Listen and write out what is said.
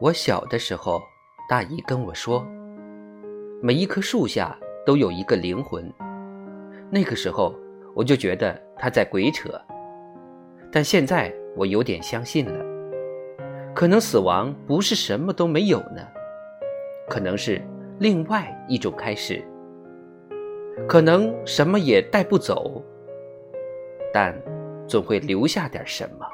我小的时候，大姨跟我说，每一棵树下都有一个灵魂。那个时候我就觉得她在鬼扯，但现在我有点相信了。可能死亡不是什么都没有呢，可能是另外一种开始。可能什么也带不走，但总会留下点什么。